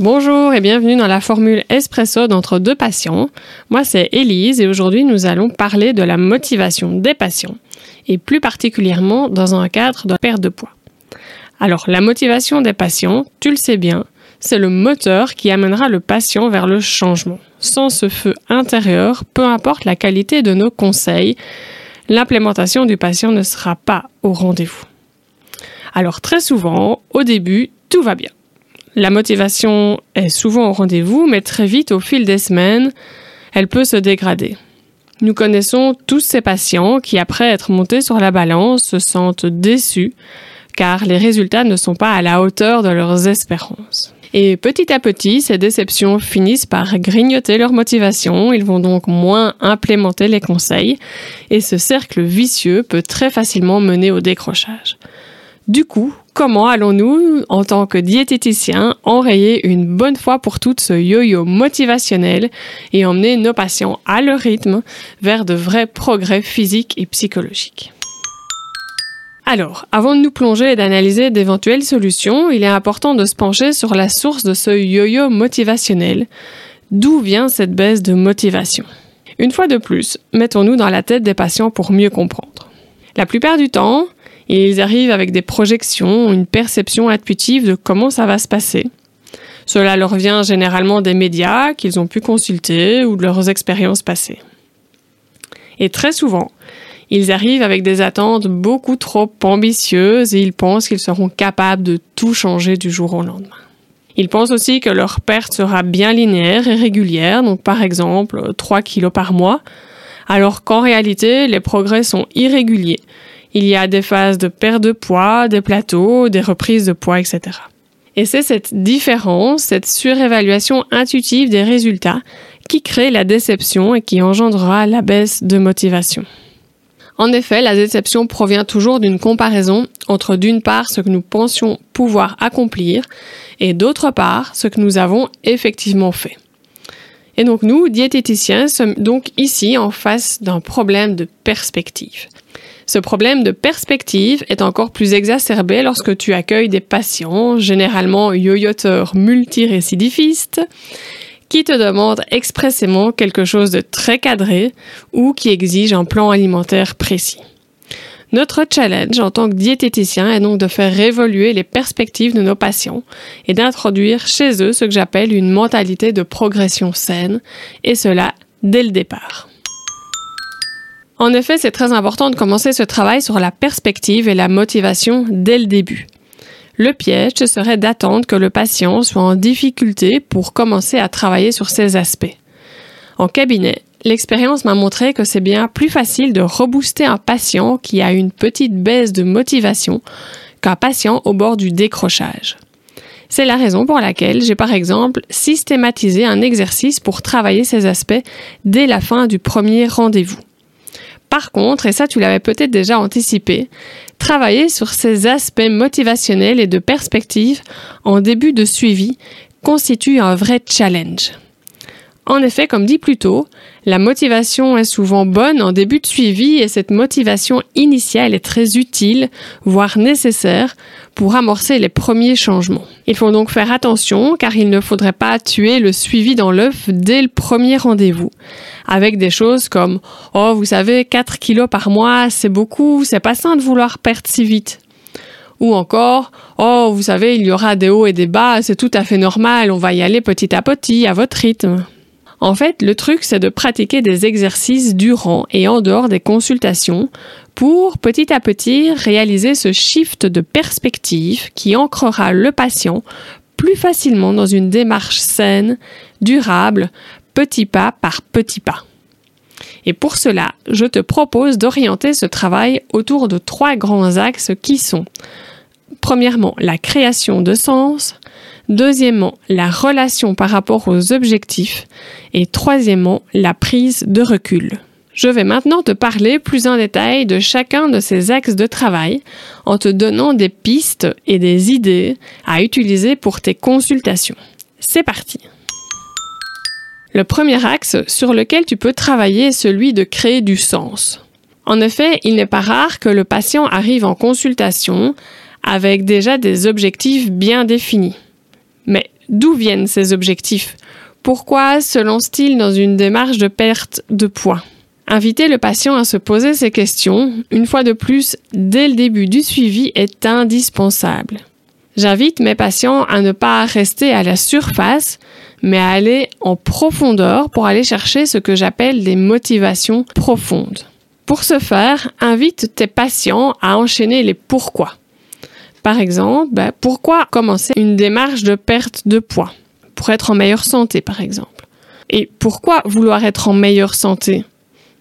Bonjour et bienvenue dans la formule espresso d'entre deux patients. Moi c'est Élise et aujourd'hui nous allons parler de la motivation des patients et plus particulièrement dans un cadre de perte de poids. Alors la motivation des patients, tu le sais bien, c'est le moteur qui amènera le patient vers le changement. Sans ce feu intérieur, peu importe la qualité de nos conseils, l'implémentation du patient ne sera pas au rendez-vous. Alors très souvent, au début, tout va bien. La motivation est souvent au rendez-vous, mais très vite, au fil des semaines, elle peut se dégrader. Nous connaissons tous ces patients qui, après être montés sur la balance, se sentent déçus car les résultats ne sont pas à la hauteur de leurs espérances. Et petit à petit, ces déceptions finissent par grignoter leur motivation, ils vont donc moins implémenter les conseils, et ce cercle vicieux peut très facilement mener au décrochage. Du coup, comment allons-nous, en tant que diététicien, enrayer une bonne fois pour toutes ce yo-yo motivationnel et emmener nos patients à leur rythme vers de vrais progrès physiques et psychologiques? Alors, avant de nous plonger et d'analyser d'éventuelles solutions, il est important de se pencher sur la source de ce yo-yo motivationnel. D'où vient cette baisse de motivation? Une fois de plus, mettons-nous dans la tête des patients pour mieux comprendre. La plupart du temps, ils arrivent avec des projections, une perception intuitive de comment ça va se passer. Cela leur vient généralement des médias qu'ils ont pu consulter ou de leurs expériences passées. Et très souvent, ils arrivent avec des attentes beaucoup trop ambitieuses et ils pensent qu'ils seront capables de tout changer du jour au lendemain. Ils pensent aussi que leur perte sera bien linéaire et régulière, donc par exemple 3 kilos par mois, alors qu'en réalité, les progrès sont irréguliers il y a des phases de perte de poids, des plateaux, des reprises de poids, etc. Et c'est cette différence, cette surévaluation intuitive des résultats qui crée la déception et qui engendrera la baisse de motivation. En effet, la déception provient toujours d'une comparaison entre d'une part ce que nous pensions pouvoir accomplir et d'autre part ce que nous avons effectivement fait. Et donc nous, diététiciens, sommes donc ici en face d'un problème de perspective. Ce problème de perspective est encore plus exacerbé lorsque tu accueilles des patients, généralement yoyoteurs multirécidifistes, qui te demandent expressément quelque chose de très cadré ou qui exigent un plan alimentaire précis. Notre challenge en tant que diététicien est donc de faire évoluer les perspectives de nos patients et d'introduire chez eux ce que j'appelle une mentalité de progression saine, et cela dès le départ. En effet, c'est très important de commencer ce travail sur la perspective et la motivation dès le début. Le piège serait d'attendre que le patient soit en difficulté pour commencer à travailler sur ces aspects. En cabinet, l'expérience m'a montré que c'est bien plus facile de rebooster un patient qui a une petite baisse de motivation qu'un patient au bord du décrochage. C'est la raison pour laquelle j'ai par exemple systématisé un exercice pour travailler ces aspects dès la fin du premier rendez-vous. Par contre, et ça tu l'avais peut-être déjà anticipé, travailler sur ces aspects motivationnels et de perspective en début de suivi constitue un vrai challenge. En effet, comme dit plus tôt, la motivation est souvent bonne en début de suivi et cette motivation initiale est très utile, voire nécessaire, pour amorcer les premiers changements. Il faut donc faire attention car il ne faudrait pas tuer le suivi dans l'œuf dès le premier rendez-vous, avec des choses comme Oh, vous savez, 4 kilos par mois, c'est beaucoup, c'est pas sain de vouloir perdre si vite. Ou encore, oh, vous savez, il y aura des hauts et des bas, c'est tout à fait normal, on va y aller petit à petit, à votre rythme. En fait, le truc, c'est de pratiquer des exercices durant et en dehors des consultations pour petit à petit réaliser ce shift de perspective qui ancrera le patient plus facilement dans une démarche saine, durable, petit pas par petit pas. Et pour cela, je te propose d'orienter ce travail autour de trois grands axes qui sont premièrement la création de sens, Deuxièmement, la relation par rapport aux objectifs. Et troisièmement, la prise de recul. Je vais maintenant te parler plus en détail de chacun de ces axes de travail en te donnant des pistes et des idées à utiliser pour tes consultations. C'est parti. Le premier axe sur lequel tu peux travailler est celui de créer du sens. En effet, il n'est pas rare que le patient arrive en consultation avec déjà des objectifs bien définis. Mais D'où viennent ces objectifs? Pourquoi se lance-t-il dans une démarche de perte de poids? Inviter le patient à se poser ces questions, une fois de plus, dès le début du suivi, est indispensable. J'invite mes patients à ne pas rester à la surface, mais à aller en profondeur pour aller chercher ce que j'appelle des motivations profondes. Pour ce faire, invite tes patients à enchaîner les pourquoi. Par exemple, ben, pourquoi commencer une démarche de perte de poids Pour être en meilleure santé, par exemple? Et pourquoi vouloir être en meilleure santé?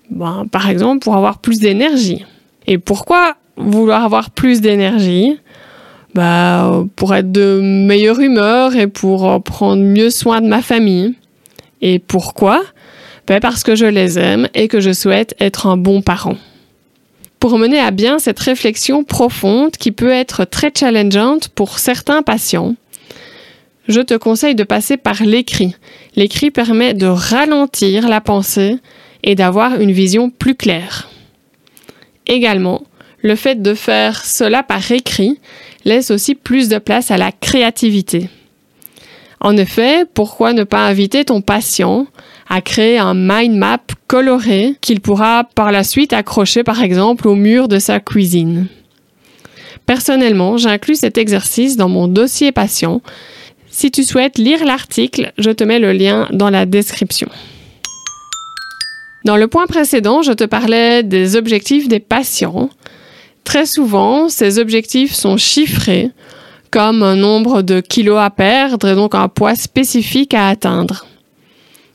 Ben, Par exemple, pour avoir plus d'énergie. Et pourquoi vouloir avoir plus d'énergie? Bah, Pour être de meilleure humeur et pour prendre mieux soin de ma famille. Et pourquoi? Ben, Parce que je les aime et que je souhaite être un bon parent. Pour mener à bien cette réflexion profonde qui peut être très challengeante pour certains patients, je te conseille de passer par l'écrit. L'écrit permet de ralentir la pensée et d'avoir une vision plus claire. Également, le fait de faire cela par écrit laisse aussi plus de place à la créativité. En effet, pourquoi ne pas inviter ton patient à créer un mind map coloré qu'il pourra par la suite accrocher par exemple au mur de sa cuisine? Personnellement, j'inclus cet exercice dans mon dossier patient. Si tu souhaites lire l'article, je te mets le lien dans la description. Dans le point précédent, je te parlais des objectifs des patients. Très souvent, ces objectifs sont chiffrés comme un nombre de kilos à perdre et donc un poids spécifique à atteindre.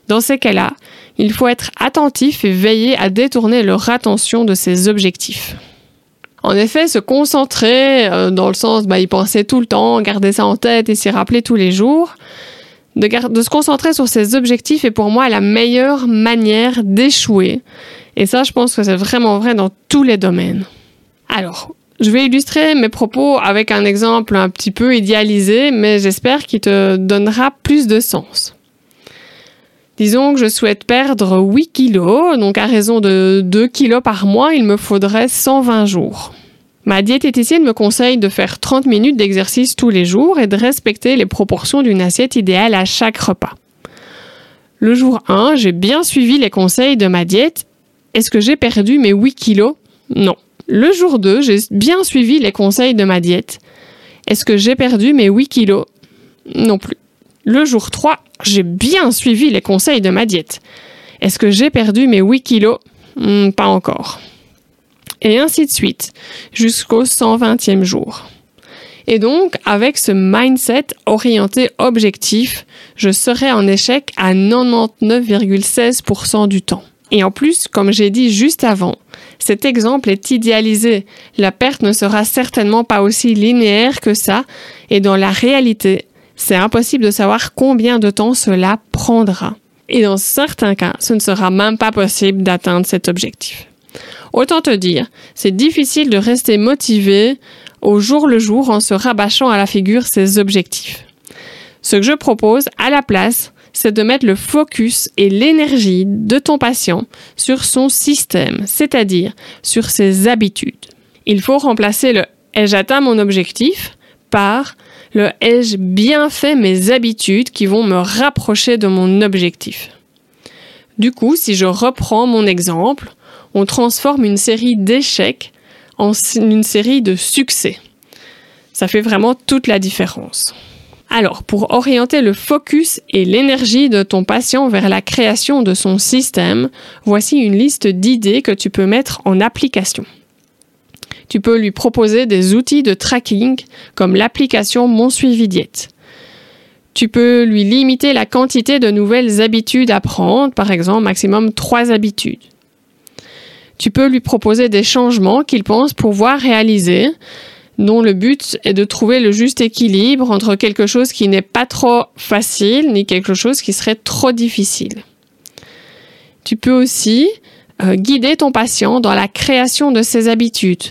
Dans ces cas-là, il faut être attentif et veiller à détourner leur attention de ces objectifs. En effet, se concentrer euh, dans le sens bah, y penser tout le temps, garder ça en tête et s'y rappeler tous les jours, de, de se concentrer sur ces objectifs est pour moi la meilleure manière d'échouer. Et ça, je pense que c'est vraiment vrai dans tous les domaines. Alors, je vais illustrer mes propos avec un exemple un petit peu idéalisé, mais j'espère qu'il te donnera plus de sens. Disons que je souhaite perdre 8 kilos, donc à raison de 2 kilos par mois, il me faudrait 120 jours. Ma diététicienne me conseille de faire 30 minutes d'exercice tous les jours et de respecter les proportions d'une assiette idéale à chaque repas. Le jour 1, j'ai bien suivi les conseils de ma diète. Est-ce que j'ai perdu mes 8 kilos? Non. Le jour 2, j'ai bien suivi les conseils de ma diète. Est-ce que j'ai perdu mes 8 kilos? Non plus. Le jour 3, j'ai bien suivi les conseils de ma diète. Est-ce que j'ai perdu mes 8 kilos? Hmm, Pas encore. Et ainsi de suite, jusqu'au 120e jour. Et donc, avec ce mindset orienté objectif, je serai en échec à 99,16% du temps. Et en plus, comme j'ai dit juste avant, cet exemple est idéalisé. La perte ne sera certainement pas aussi linéaire que ça, et dans la réalité, c'est impossible de savoir combien de temps cela prendra. Et dans certains cas, ce ne sera même pas possible d'atteindre cet objectif. Autant te dire, c'est difficile de rester motivé au jour le jour en se rabâchant à la figure ses objectifs. Ce que je propose à la place, c'est de mettre le focus et l'énergie de ton patient sur son système, c'est-à-dire sur ses habitudes. Il faut remplacer le ai-je atteint mon objectif par le ai-je bien fait mes habitudes qui vont me rapprocher de mon objectif? Du coup, si je reprends mon exemple, on transforme une série d'échecs en une série de succès. Ça fait vraiment toute la différence. Alors, pour orienter le focus et l'énergie de ton patient vers la création de son système, voici une liste d'idées que tu peux mettre en application. Tu peux lui proposer des outils de tracking comme l'application Mon Suivi Diète. Tu peux lui limiter la quantité de nouvelles habitudes à prendre, par exemple maximum 3 habitudes. Tu peux lui proposer des changements qu'il pense pouvoir réaliser, dont le but est de trouver le juste équilibre entre quelque chose qui n'est pas trop facile ni quelque chose qui serait trop difficile. Tu peux aussi euh, guider ton patient dans la création de ses habitudes.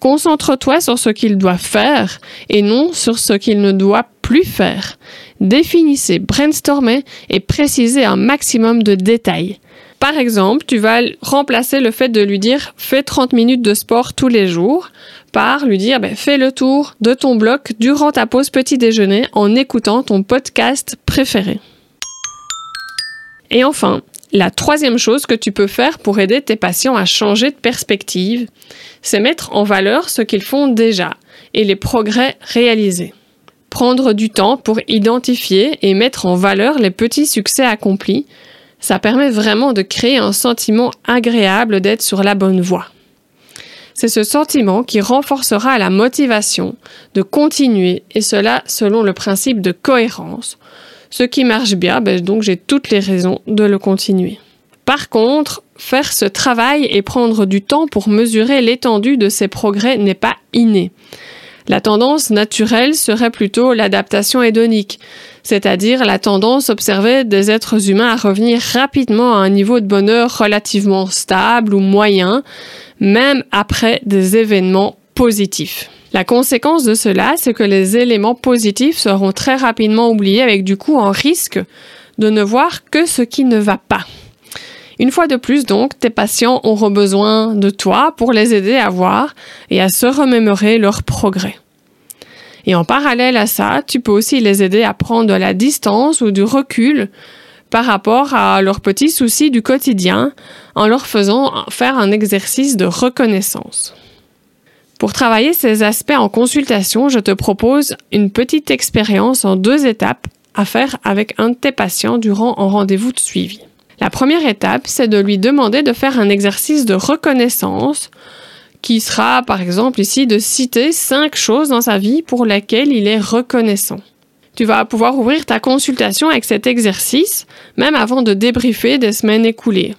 Concentre-toi sur ce qu'il doit faire et non sur ce qu'il ne doit plus faire. Définissez, brainstormez et précisez un maximum de détails. Par exemple, tu vas remplacer le fait de lui dire fais 30 minutes de sport tous les jours part lui dire ben, fais le tour de ton bloc durant ta pause petit déjeuner en écoutant ton podcast préféré. Et enfin, la troisième chose que tu peux faire pour aider tes patients à changer de perspective, c'est mettre en valeur ce qu'ils font déjà et les progrès réalisés. Prendre du temps pour identifier et mettre en valeur les petits succès accomplis, ça permet vraiment de créer un sentiment agréable d'être sur la bonne voie. C'est ce sentiment qui renforcera la motivation de continuer, et cela selon le principe de cohérence. Ce qui marche bien, ben donc j'ai toutes les raisons de le continuer. Par contre, faire ce travail et prendre du temps pour mesurer l'étendue de ces progrès n'est pas inné. La tendance naturelle serait plutôt l'adaptation hédonique, c'est-à-dire la tendance observée des êtres humains à revenir rapidement à un niveau de bonheur relativement stable ou moyen, même après des événements positifs. La conséquence de cela, c'est que les éléments positifs seront très rapidement oubliés avec du coup un risque de ne voir que ce qui ne va pas. Une fois de plus, donc, tes patients auront besoin de toi pour les aider à voir et à se remémorer leurs progrès. Et en parallèle à ça, tu peux aussi les aider à prendre de la distance ou du recul par rapport à leurs petits soucis du quotidien en leur faisant faire un exercice de reconnaissance. Pour travailler ces aspects en consultation, je te propose une petite expérience en deux étapes à faire avec un de tes patients durant un rendez-vous de suivi. La première étape, c'est de lui demander de faire un exercice de reconnaissance qui sera par exemple ici de citer cinq choses dans sa vie pour lesquelles il est reconnaissant. Tu vas pouvoir ouvrir ta consultation avec cet exercice, même avant de débriefer des semaines écoulées.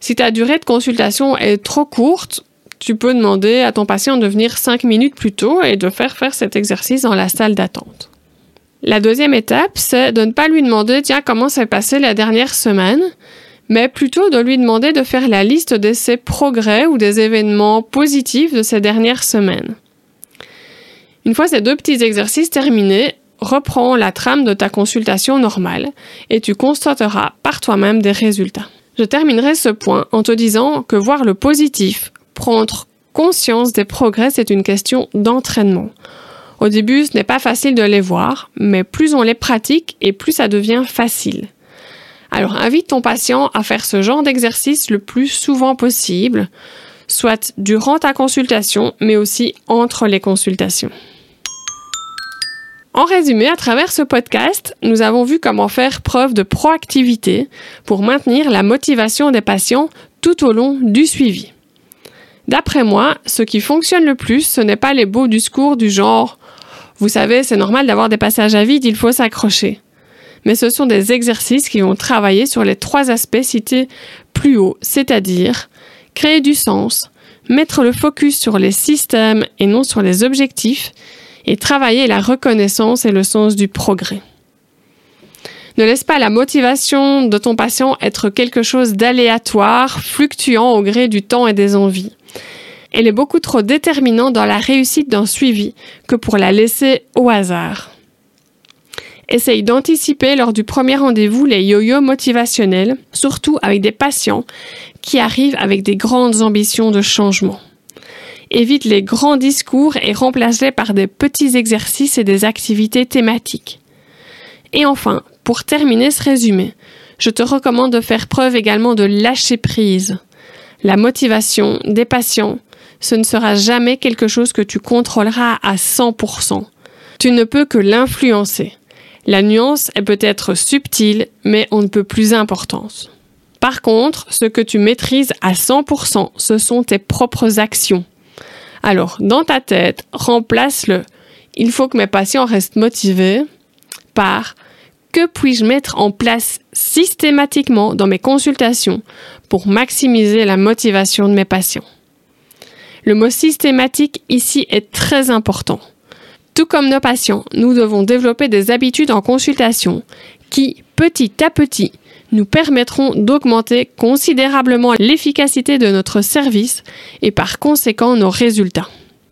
Si ta durée de consultation est trop courte, tu peux demander à ton patient de venir cinq minutes plus tôt et de faire faire cet exercice dans la salle d'attente. La deuxième étape, c'est de ne pas lui demander, tiens, comment s'est passé la dernière semaine, mais plutôt de lui demander de faire la liste de ses progrès ou des événements positifs de ces dernières semaines. Une fois ces deux petits exercices terminés, reprends la trame de ta consultation normale et tu constateras par toi-même des résultats. Je terminerai ce point en te disant que voir le positif, prendre conscience des progrès, c'est une question d'entraînement. Au début, ce n'est pas facile de les voir, mais plus on les pratique et plus ça devient facile. Alors invite ton patient à faire ce genre d'exercice le plus souvent possible, soit durant ta consultation, mais aussi entre les consultations. En résumé, à travers ce podcast, nous avons vu comment faire preuve de proactivité pour maintenir la motivation des patients tout au long du suivi. D'après moi, ce qui fonctionne le plus, ce n'est pas les beaux discours du genre Vous savez, c'est normal d'avoir des passages à vide, il faut s'accrocher mais ce sont des exercices qui vont travailler sur les trois aspects cités plus haut, c'est-à-dire créer du sens, mettre le focus sur les systèmes et non sur les objectifs, et travailler la reconnaissance et le sens du progrès. Ne laisse pas la motivation de ton patient être quelque chose d'aléatoire, fluctuant au gré du temps et des envies. Elle est beaucoup trop déterminante dans la réussite d'un suivi que pour la laisser au hasard. Essaye d'anticiper lors du premier rendez-vous les yo-yo motivationnels, surtout avec des patients qui arrivent avec des grandes ambitions de changement. Évite les grands discours et remplace-les par des petits exercices et des activités thématiques. Et enfin, pour terminer ce résumé, je te recommande de faire preuve également de lâcher prise. La motivation des patients, ce ne sera jamais quelque chose que tu contrôleras à 100%. Tu ne peux que l'influencer. La nuance est peut-être subtile, mais on ne peut plus importante. Par contre, ce que tu maîtrises à 100%, ce sont tes propres actions. Alors, dans ta tête, remplace-le. Il faut que mes patients restent motivés par que puis-je mettre en place systématiquement dans mes consultations pour maximiser la motivation de mes patients. Le mot systématique ici est très important. Tout comme nos patients, nous devons développer des habitudes en consultation qui, petit à petit, nous permettront d'augmenter considérablement l'efficacité de notre service et par conséquent nos résultats.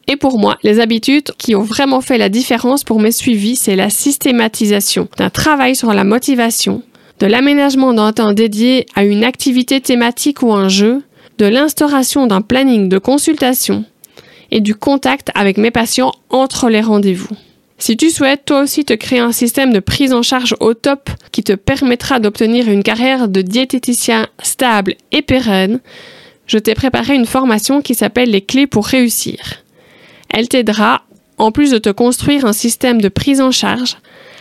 Et pour moi, les habitudes qui ont vraiment fait la différence pour mes suivis, c'est la systématisation d'un travail sur la motivation, de l'aménagement d'un temps dédié à une activité thématique ou un jeu, de l'instauration d'un planning de consultation, et du contact avec mes patients entre les rendez-vous. Si tu souhaites toi aussi te créer un système de prise en charge au top qui te permettra d'obtenir une carrière de diététicien stable et pérenne, je t'ai préparé une formation qui s'appelle les clés pour réussir. Elle t'aidera, en plus de te construire un système de prise en charge,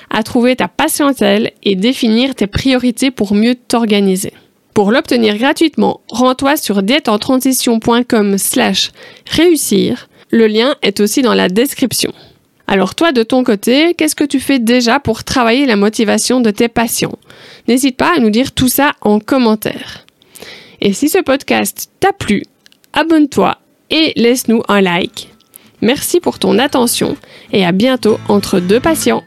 à trouver ta patientèle et définir tes priorités pour mieux t'organiser. Pour l'obtenir gratuitement, rends-toi sur dièteentransition.com slash réussir. Le lien est aussi dans la description. Alors toi, de ton côté, qu'est-ce que tu fais déjà pour travailler la motivation de tes patients? N'hésite pas à nous dire tout ça en commentaire. Et si ce podcast t'a plu, abonne-toi et laisse-nous un like. Merci pour ton attention et à bientôt entre deux patients.